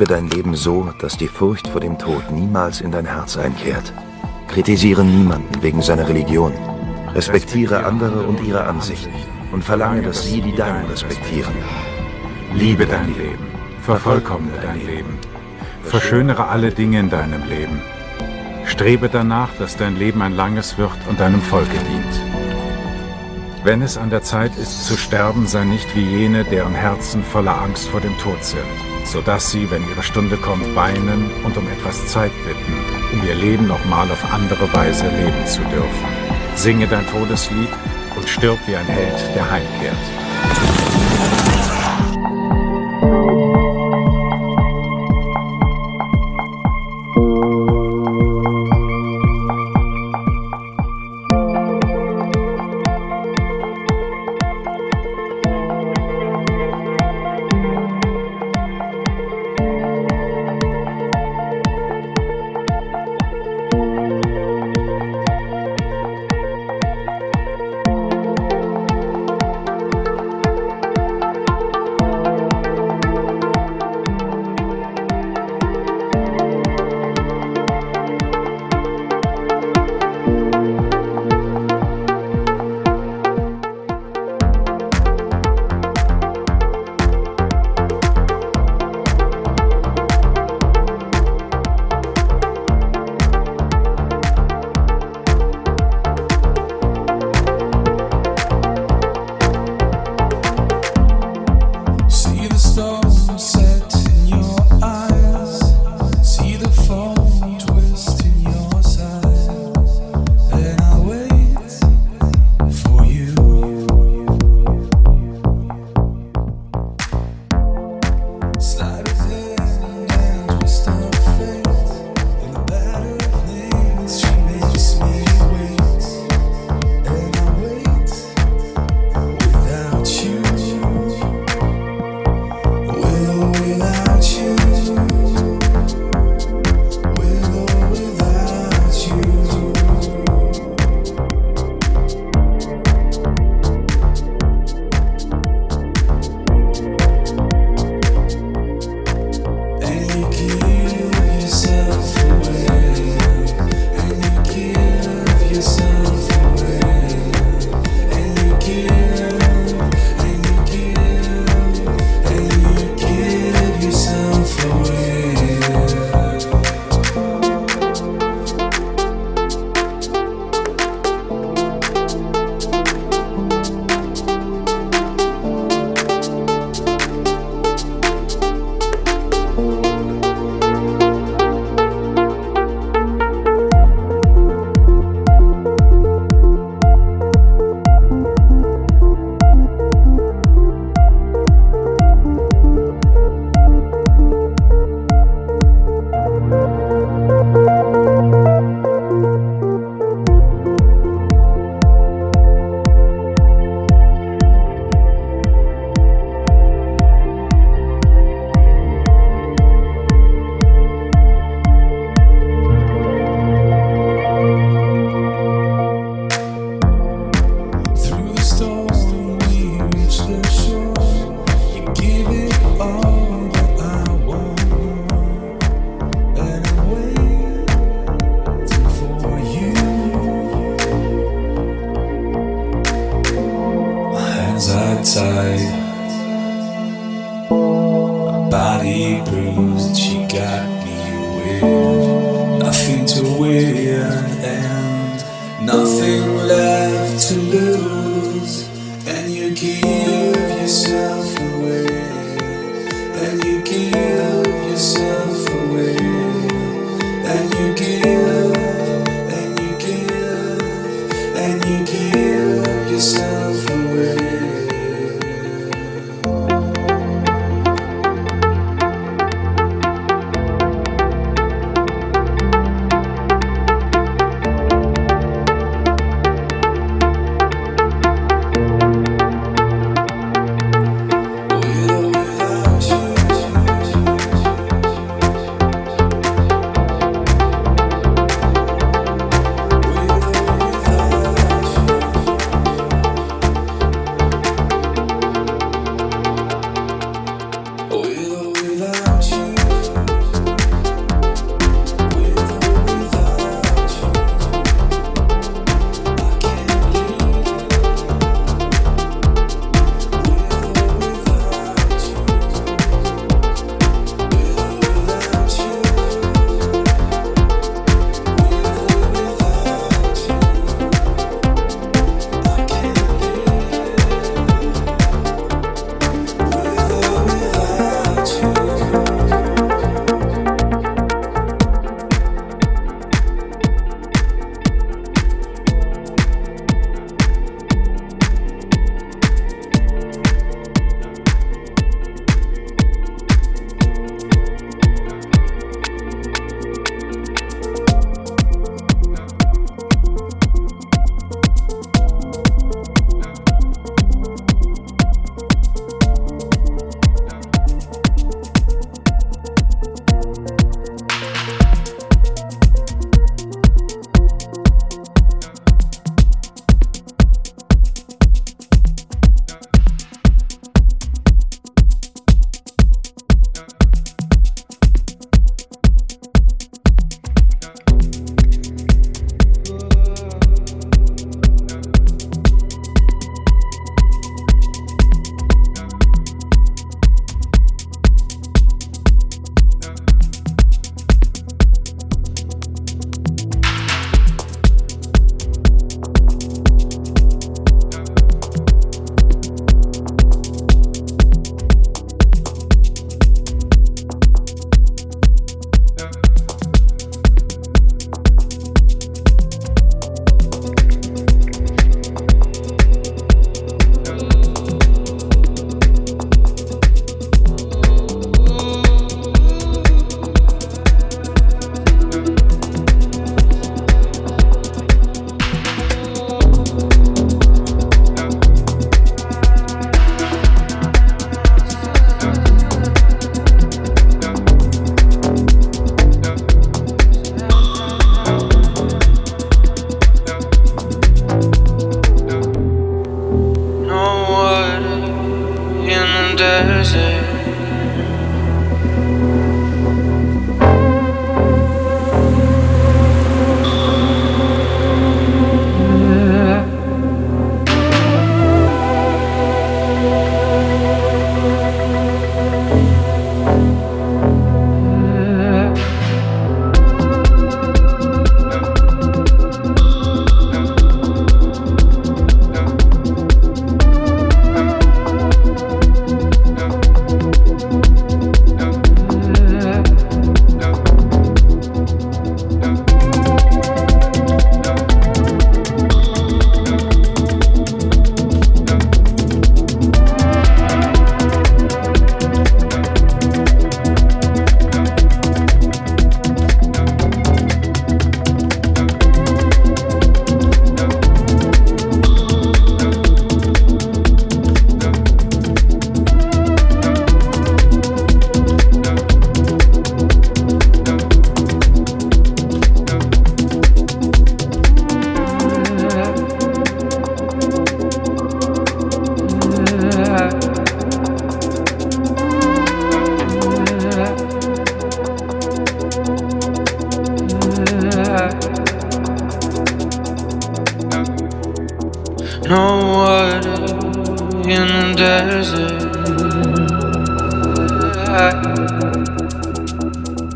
Lebe dein Leben so, dass die Furcht vor dem Tod niemals in dein Herz einkehrt. Kritisiere niemanden wegen seiner Religion. Respektiere andere und ihre Ansichten und verlange, dass sie die deinen respektieren. Liebe dein Leben, vervollkommne dein Leben, verschönere alle Dinge in deinem Leben. Strebe danach, dass dein Leben ein langes wird und deinem Volke dient. Wenn es an der Zeit ist zu sterben, sei nicht wie jene, deren Herzen voller Angst vor dem Tod sind, so dass sie, wenn ihre Stunde kommt, weinen und um etwas Zeit bitten, um ihr Leben nochmal auf andere Weise leben zu dürfen. Singe dein Todeslied und stirb wie ein Held, der heimkehrt.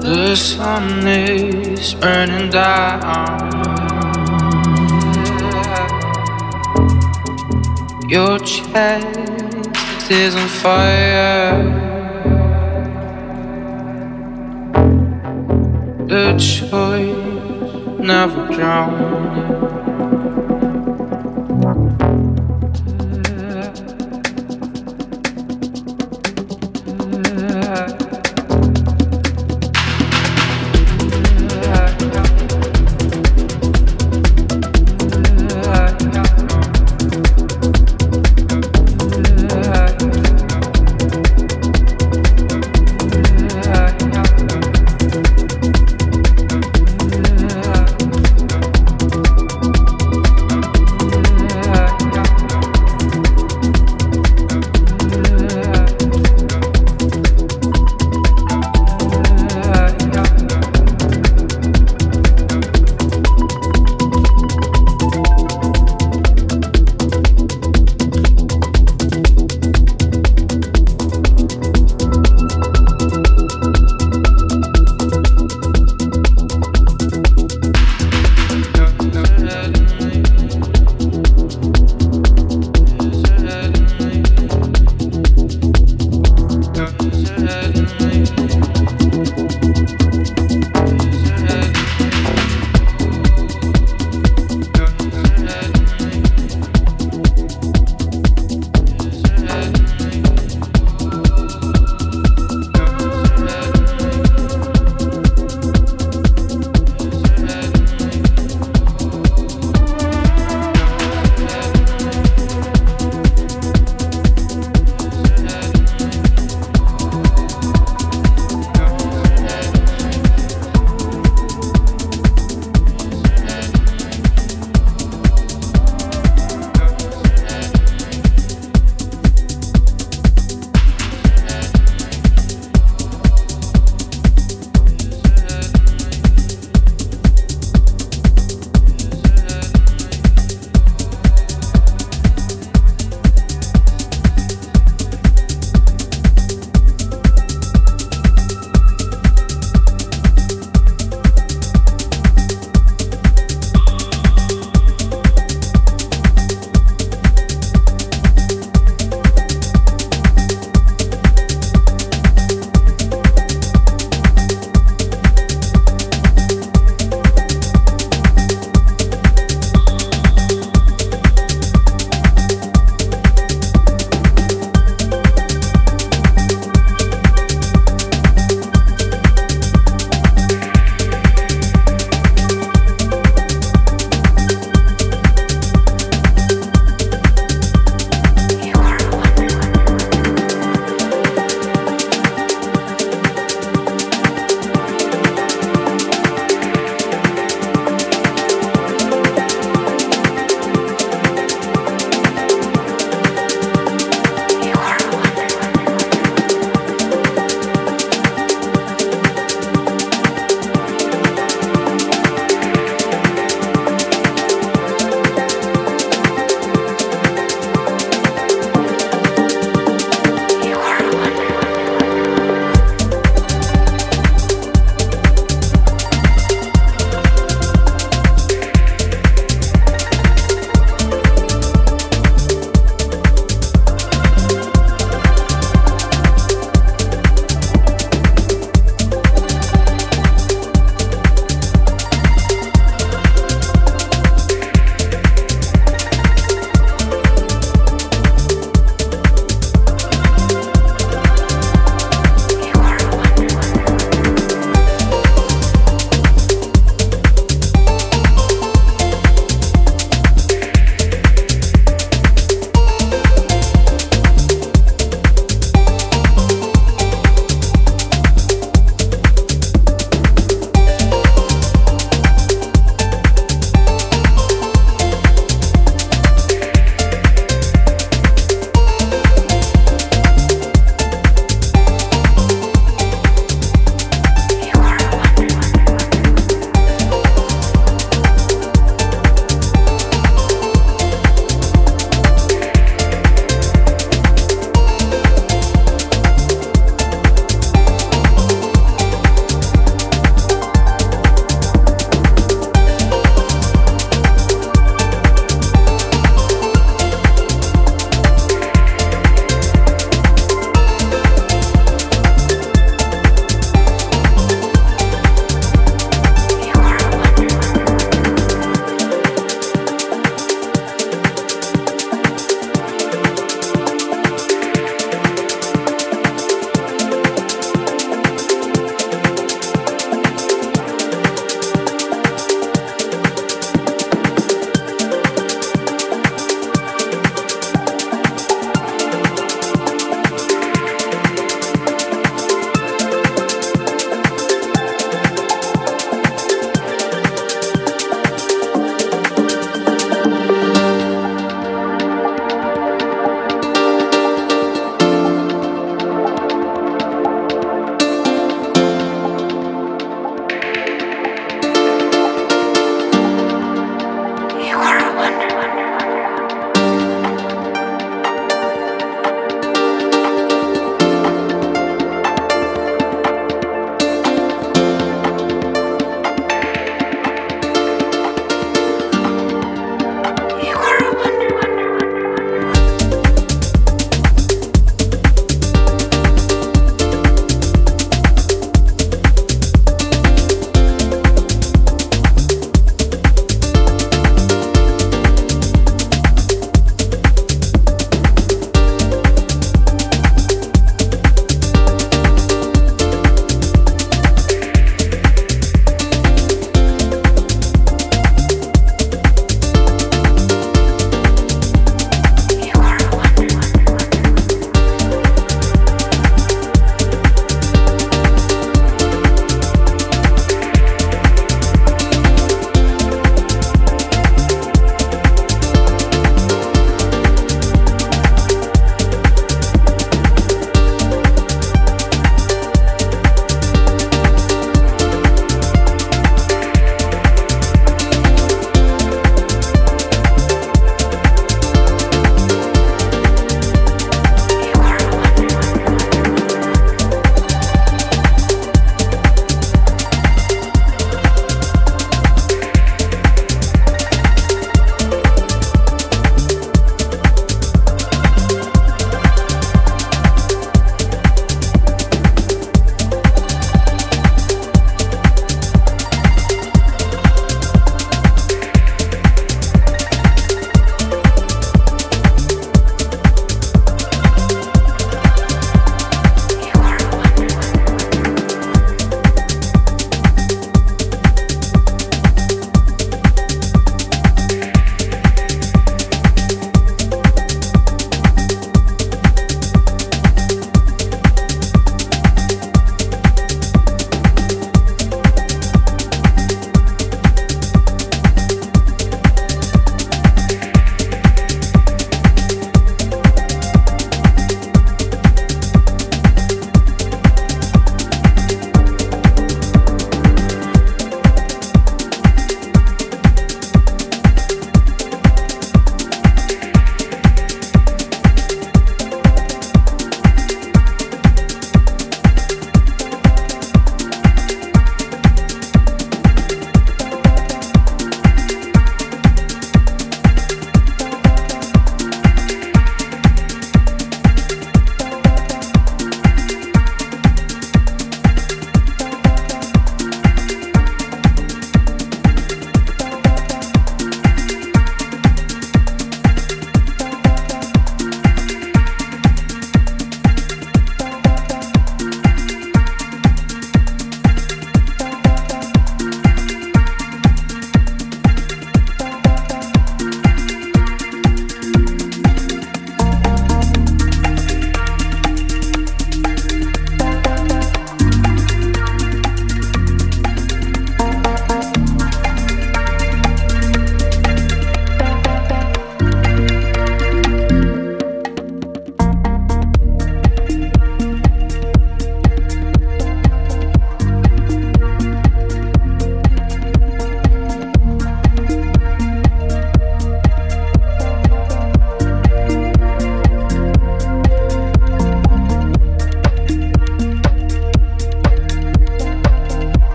The sun is burning down. Your chest is on fire. The choice never drowned.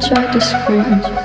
tried to scream.